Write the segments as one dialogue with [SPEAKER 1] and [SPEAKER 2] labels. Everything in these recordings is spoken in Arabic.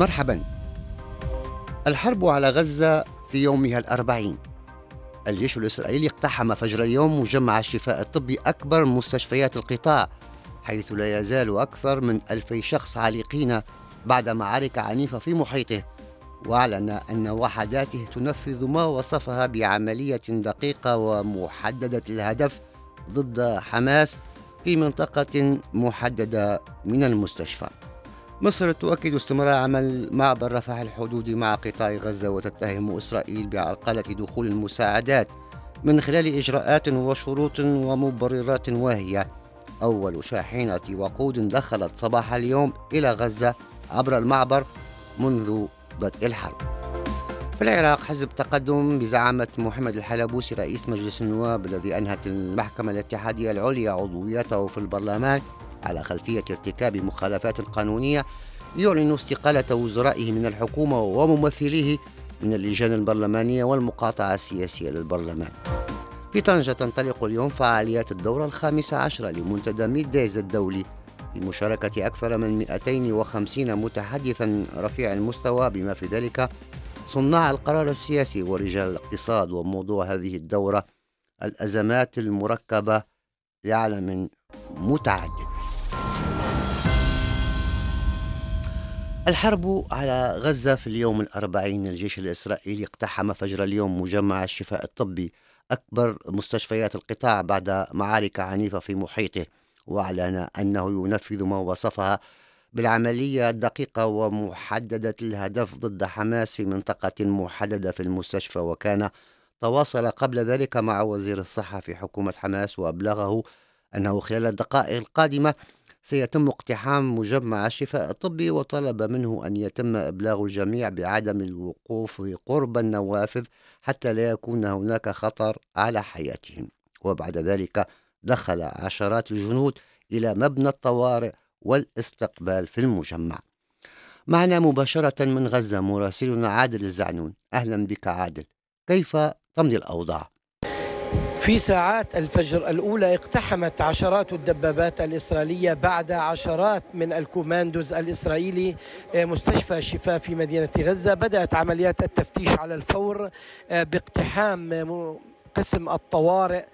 [SPEAKER 1] مرحبا. الحرب على غزة في يومها الأربعين. الجيش الإسرائيلي اقتحم فجر اليوم مجمع الشفاء الطبي أكبر مستشفيات القطاع حيث لا يزال أكثر من ألفي شخص عالقين بعد معارك عنيفة في محيطه. وأعلن أن وحداته تنفذ ما وصفها بعملية دقيقة ومحددة الهدف ضد حماس في منطقة محددة من المستشفى. مصر تؤكد استمرار عمل معبر رفح الحدود مع قطاع غزة وتتهم إسرائيل بعرقلة دخول المساعدات من خلال إجراءات وشروط ومبررات واهية. أول شاحنة وقود دخلت صباح اليوم إلى غزة عبر المعبر منذ بدء الحرب في العراق حزب تقدم بزعامة محمد الحلبوسي رئيس مجلس النواب الذي أنهت المحكمة الاتحادية العليا عضويته في البرلمان على خلفية ارتكاب مخالفات قانونية يعلن استقالة وزرائه من الحكومة وممثليه من اللجان البرلمانية والمقاطعة السياسية للبرلمان. في طنجة تنطلق اليوم فعاليات الدورة الخامسة عشرة لمنتدى ميديز الدولي بمشاركة أكثر من 250 متحدثا رفيع المستوى بما في ذلك صناع القرار السياسي ورجال الاقتصاد وموضوع هذه الدورة الأزمات المركبة لعالم متعدد. الحرب على غزة في اليوم الأربعين الجيش الإسرائيلي اقتحم فجر اليوم مجمع الشفاء الطبي أكبر مستشفيات القطاع بعد معارك عنيفة في محيطه واعلن أنه ينفذ ما وصفها بالعملية الدقيقة ومحددة الهدف ضد حماس في منطقة محددة في المستشفى وكان تواصل قبل ذلك مع وزير الصحة في حكومة حماس وأبلغه أنه خلال الدقائق القادمة سيتم اقتحام مجمع الشفاء الطبي وطلب منه أن يتم إبلاغ الجميع بعدم الوقوف قرب النوافذ حتى لا يكون هناك خطر على حياتهم. وبعد ذلك دخل عشرات الجنود إلى مبنى الطوارئ والاستقبال في المجمع. معنا مباشرة من غزة مراسلنا عادل الزعنون. أهلا بك عادل. كيف تمضي الأوضاع؟
[SPEAKER 2] في ساعات الفجر الأولى اقتحمت عشرات الدبابات الإسرائيلية بعد عشرات من الكوماندوز الإسرائيلي مستشفى الشفاء في مدينة غزة. بدأت عمليات التفتيش على الفور باقتحام قسم الطوارئ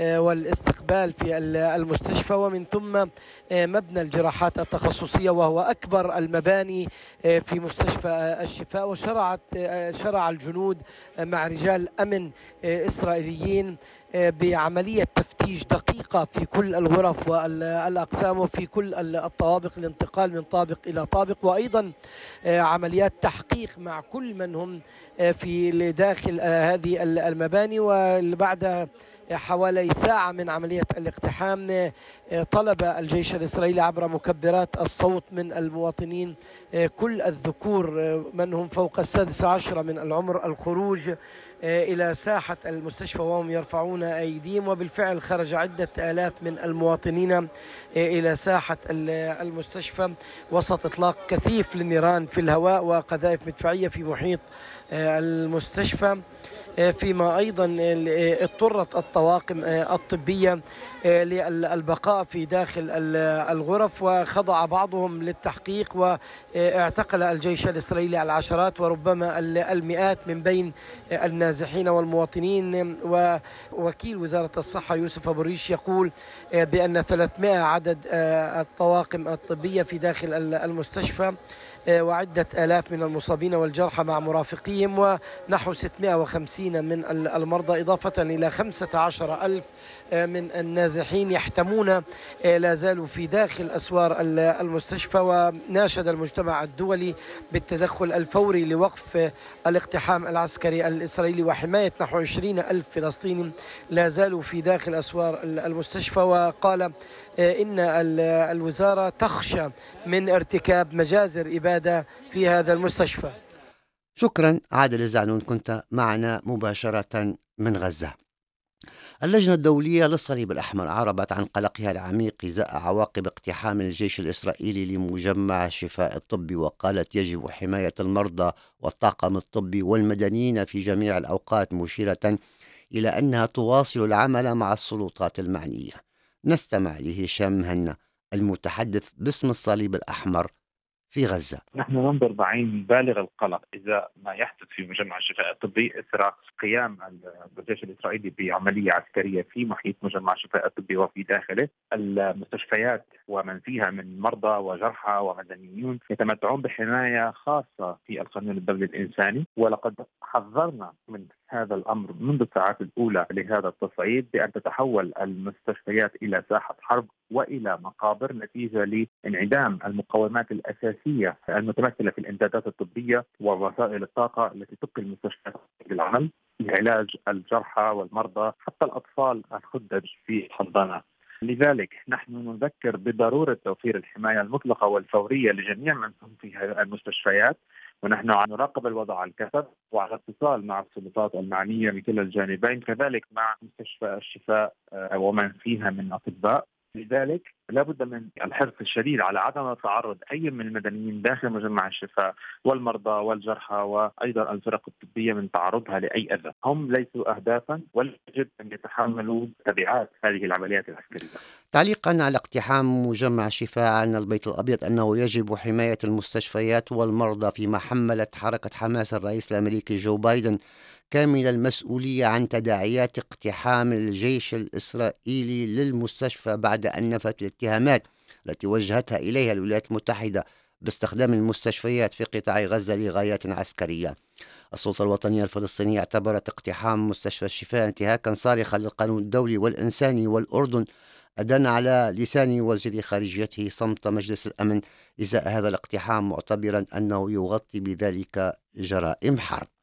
[SPEAKER 2] والاستقبال في المستشفى. ومن ثم مبنى الجراحات التخصصية وهو أكبر المباني في مستشفى الشفاء. وشرعت شرع الجنود مع رجال أمن إسرائيليين بعملية تفتيش دقيقة في كل الغرف والأقسام وفي كل الطوابق الانتقال من طابق إلى طابق. وأيضا عمليات تحقيق مع كل من هم في داخل هذه المباني. وبعد حوالي ساعة من عملية الاقتحام طلب الجيش الإسرائيلي عبر مكبرات الصوت من المواطنين كل الذكور من هم فوق السادس عشر من العمر الخروج إلى ساحة المستشفى وهم يرفعون أيديهم وبالفعل خرج عدة آلاف من المواطنين إلى ساحة المستشفى وسط إطلاق كثيف للنيران في الهواء وقذائف مدفعية في محيط المستشفى فيما أيضا اضطرت الطواقم الطبية للبقاء في داخل الغرف وخضع بعضهم للتحقيق واعتقل الجيش الإسرائيلي العشرات وربما المئات من بين النازحين والمواطنين ووكيل وزارة الصحة يوسف أبو الريش يقول بأن 300 عدد الطواقم الطبية في داخل المستشفى وعدة آلاف من المصابين والجرحى مع مرافقيهم ونحو 650 من المرضى إضافة إلى 15 ألف من النازحين يحتمون لا زالوا في داخل أسوار المستشفى وناشد المجتمع الدولي بالتدخل الفوري لوقف الاقتحام العسكري الإسرائيلي وحماية نحو 20 ألف فلسطيني لا زالوا في داخل أسوار المستشفى. وقال إن الوزارة تخشى من ارتكاب مجازر إبادة في هذا المستشفى.
[SPEAKER 1] شكرا عادل الزعنون كنت معنا مباشرة من غزة. اللجنة الدولية للصليب الأحمر عربت عن قلقها العميق إزاء عواقب اقتحام الجيش الإسرائيلي لمجمع الشفاء الطبي وقالت يجب حماية المرضى والطاقم الطبي والمدنيين في جميع الأوقات مشيرة إلى أنها تواصل العمل مع السلطات المعنية. نستمع لهشام مهنا المتحدث باسم الصليب الأحمر في غزة.
[SPEAKER 3] نحن ننظر بعين بالغ القلق إذا ما يحدث في مجمع الشفاء الطبي إثر قيام الجيش الإسرائيلي بعملية عسكرية في محيط مجمع الشفاء الطبي وفي داخله. المستشفيات ومن فيها من مرضى وجرحى ومدنيون يتمتعون بحماية خاصة في القانون الدولي الإنساني. ولقد حذرنا من هذا الأمر منذ الساعات الأولى لهذا التصعيد بأن تتحول المستشفيات إلى ساحة حرب وإلى مقابر نتيجة لانعدام المقومات الأساسية المتمثلة في الامدادات الطبية ووسائل الطاقة التي تبقي المستشفيات بالعمل لعلاج الجرحى والمرضى حتى الأطفال الخدج في الحضانات. لذلك نحن نذكر بضرورة توفير الحماية المطلقة والفورية لجميع من هم في المستشفيات ونحن نراقب الوضع على الكثب وعلى اتصال مع السلطات المعنية من كلا الجانبين كذلك مع مستشفى الشفاء آه، ومن فيها من أطباء. لذلك لابد من الحرص الشديد على عدم تعرض أي من المدنيين داخل مجمع الشفاء والمرضى والجرحى وأيضا الفرق الطبية من تعرضها لأي أذى، هم ليسوا اهدافا ولا يجب أن يتحملوا تبعات هذه العمليات العسكرية.
[SPEAKER 1] تعليقا على اقتحام مجمع الشفاء عن البيت الأبيض أنه يجب حماية المستشفيات والمرضى فيما حملت حركة حماس الرئيس الأمريكي جو بايدن كامل المسؤولية عن تداعيات اقتحام الجيش الإسرائيلي للمستشفى بعد أن نفت الاتهامات التي وجهتها إليها الولايات المتحدة باستخدام المستشفيات في قطاع غزة لغايات عسكرية. السلطة الوطنية الفلسطينية اعتبرت اقتحام مستشفى الشفاء انتهاكا صارخا للقانون الدولي والإنساني والأردن. أدان على لسان وزير خارجيته صمت مجلس الأمن إزاء هذا الاقتحام معتبرا أنه يغطي بذلك جرائم حرب.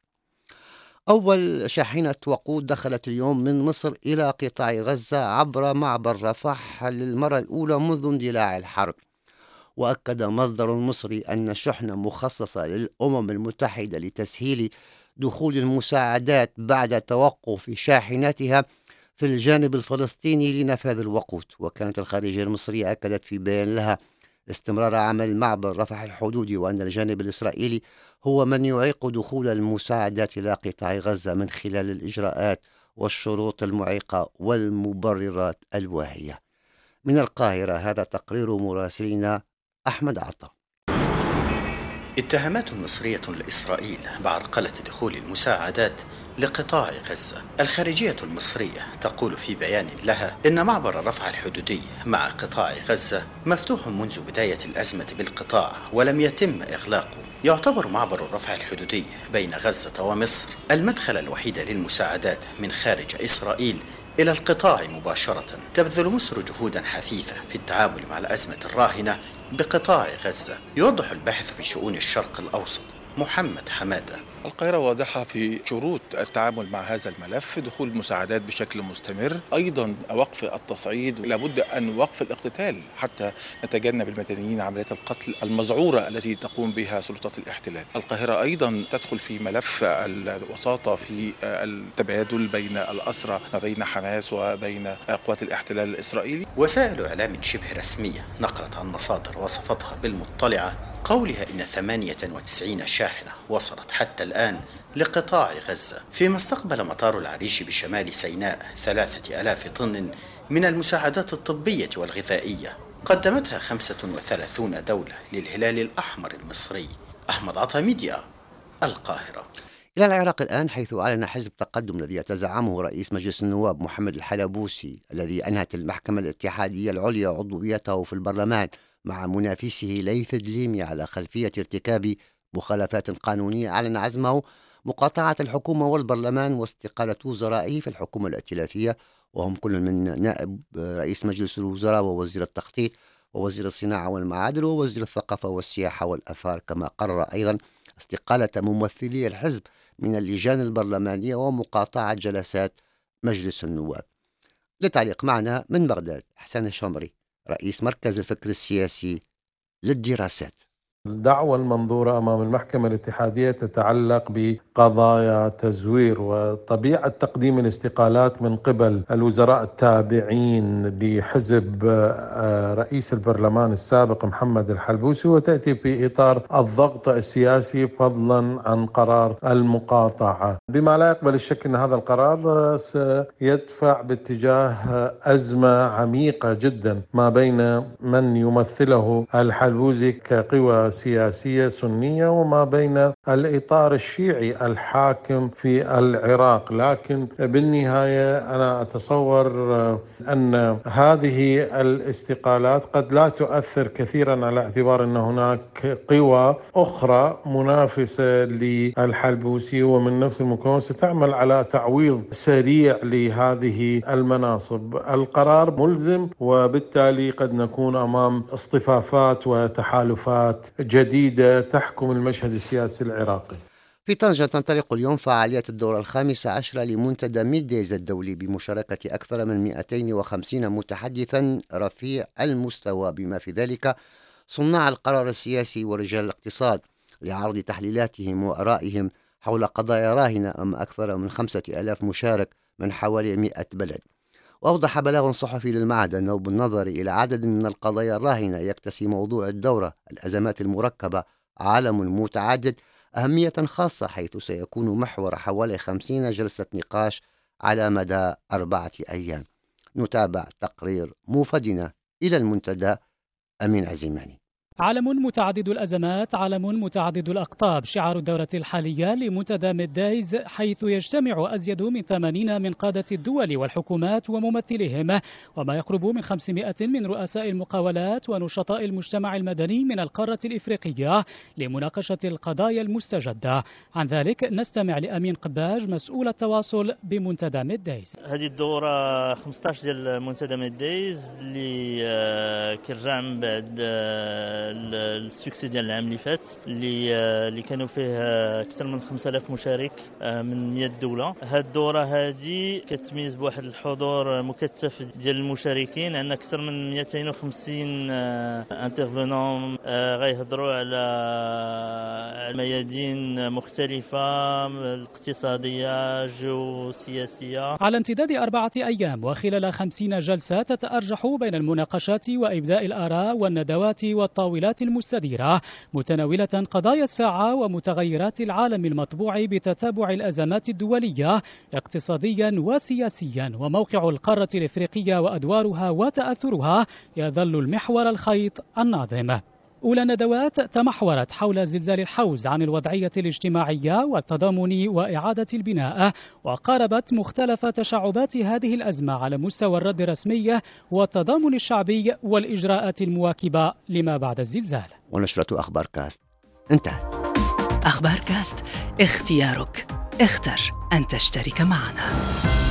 [SPEAKER 1] أول شاحنة وقود دخلت اليوم من مصر إلى قطاع غزة عبر معبر رفح للمرة الأولى منذ اندلاع الحرب. وأكد مصدر مصري أن الشحنة مخصصة للأمم المتحدة لتسهيل دخول المساعدات بعد توقف شاحناتها في الجانب الفلسطيني لنفاذ الوقود. وكانت الخارجية المصرية أكدت في بيان لها استمرار عمل معبر رفح الحدودي وأن الجانب الإسرائيلي هو من يعيق دخول المساعدات إلى قطاع غزة من خلال الإجراءات والشروط المعيقة والمبررات الواهية. من القاهرة هذا تقرير مراسلنا أحمد عطا.
[SPEAKER 4] اتهامات مصرية لإسرائيل بعرقلة دخول المساعدات لقطاع غزة. الخارجية المصرية تقول في بيان لها إن معبر الرفع الحدودي مع قطاع غزة مفتوح منذ بداية الأزمة بالقطاع ولم يتم إغلاقه. يعتبر معبر الرفع الحدودي بين غزة ومصر المدخل الوحيد للمساعدات من خارج إسرائيل إلى القطاع مباشرة. تبذل مصر جهودا حثيثة في التعامل مع الأزمة الراهنة بقطاع غزة. يوضح الباحث في شؤون الشرق الأوسط. محمد حمادة.
[SPEAKER 5] القاهرة واضحة في شروط التعامل مع هذا الملف دخول المساعدات بشكل مستمر. أيضا وقف التصعيد لابد أن وقف الاقتتال حتى نتجنب المدنيين عمليات القتل المذعورة التي تقوم بها سلطات الاحتلال. القاهرة أيضا تدخل في ملف الوساطة في التبادل بين الأسرى ما بين حماس وبين قوات الاحتلال الإسرائيلي.
[SPEAKER 4] وسائل إعلام شبه رسمية نقلت عن مصادر وصفتها بالمطلعة قولها إن 98 شاحنة وصلت حتى الآن لقطاع غزة فيما استقبل مطار العريش بشمال سيناء ثلاثة ألاف طن من المساعدات الطبية والغذائية. قدمتها 35 دولة للهلال الأحمر المصري. أحمد عطا ميديا القاهرة.
[SPEAKER 1] إلى العراق الآن حيث أعلن حزب تقدم الذي يتزعمه رئيس مجلس النواب محمد الحلبوسي الذي أنهت المحكمة الاتحادية العليا عضويته في البرلمان مع منافسه ليث دليمي على خلفية ارتكاب مخالفات قانونية أعلن عزمه مقاطعة الحكومة والبرلمان واستقالة وزرائه في الحكومة الائتلافية وهم كل من نائب رئيس مجلس الوزراء ووزير التخطيط ووزير الصناعة والمعادن ووزير الثقافة والسياحة والأثار كما قرر أيضا استقالة ممثلي الحزب من اللجان البرلمانية ومقاطعة جلسات مجلس النواب. للتعليق معنا من بغداد حسن الشمري رئيس مركز الفكر السياسي للدراسات.
[SPEAKER 6] الدعوة المنظورة أمام المحكمة الاتحادية تتعلق بقضايا تزوير وطبيعة تقديم الاستقالات من قبل الوزراء التابعين لحزب آه، رئيس البرلمان السابق محمد الحلبوسي وتأتي في إطار الضغط السياسي فضلا عن قرار المقاطعة. بما لا يقبل الشك أن هذا القرار سيدفع باتجاه أزمة عميقة جدا ما بين من يمثله الحلبوسي كقوى سياسية سنية وما بين الإطار الشيعي الحاكم في العراق. لكن بالنهاية أنا أتصور أن هذه الاستقالات قد لا تؤثر كثيرا على اعتبار أن هناك قوى أخرى منافسة للحلبوسي ومن نفس المكون ستعمل على تعويض سريع لهذه المناصب. القرار ملزم وبالتالي قد نكون أمام اصطفافات وتحالفات جديدة تحكم المشهد السياسي العراقي.
[SPEAKER 1] في طنجة تنطلق اليوم فعاليات الدورة الخامسة عشرة لمنتدى ميديز الدولي بمشاركة أكثر من 250 متحدثا رفيع المستوى بما في ذلك صناع القرار السياسي ورجال الاقتصاد لعرض تحليلاتهم وآرائهم حول قضايا راهنة أم أكثر من خمسة ألاف مشارك من حوالي 100 بلد. وأوضح بلاغ صحفي للمعهد أنه بالنظر إلى عدد من القضايا الراهنة يكتسي موضوع الدورة الأزمات المركبة عالم متعدد أهمية خاصة حيث سيكون محور حوالي خمسين جلسة نقاش على مدى أربعة أيام. نتابع تقرير موفدنا إلى المنتدى أمين عزيماني.
[SPEAKER 7] علم متعدد الأزمات علم متعدد الأقطاب. شعار الدورة الحالية لمنتدى ميدايز حيث يجتمع أزيد من ثمانين من قادة الدول والحكومات وممثلهم وما يقرب من 500 من رؤساء المقاولات ونشطاء المجتمع المدني من القارة الإفريقية لمناقشة القضايا المستجدة. عن ذلك نستمع لأمين قباج مسؤول التواصل بمنتدى ميدايز.
[SPEAKER 8] هذه الدورة 15 ديال منتدى ميدايز اللي كيرجع من بعد succès ديال العام اللي فات اللي اللي كانوا فيه أكثر من 5000 مشارك آه، من 100 دولة. هاد الدورة هذه كتميز بواحد الحضور مكثف ديال المشاركين عندنا أكثر من 250 intervenants آه، غيهضروا على ميادين مختلفة الاقتصادية جيوسياسية.
[SPEAKER 7] على امتداد أربعة أيام وخلال خمسين جلسة تتأرجح بين المناقشات وإبداء الآراء والندوات والطاولات التحولات المستديرة متناولة قضايا الساعة ومتغيرات العالم المطبوع بتتابع الأزمات الدولية اقتصاديا وسياسيا وموقع القارة الإفريقية وأدوارها وتأثرها يظل المحور الخيط الناظم. أولى الندوات تمحورت حول زلزال الحوز عن الوضعية الاجتماعية والتضامن وإعادة البناء وقاربت مختلف تشعبات هذه الأزمة على مستوى الرد الرسمي والتضامن الشعبي والإجراءات المواكبة لما بعد الزلزال.
[SPEAKER 1] ونشرة أخبار كاست. انتهت.
[SPEAKER 9] أخبار كاست اختيارك. اختر أن تشترك معنا.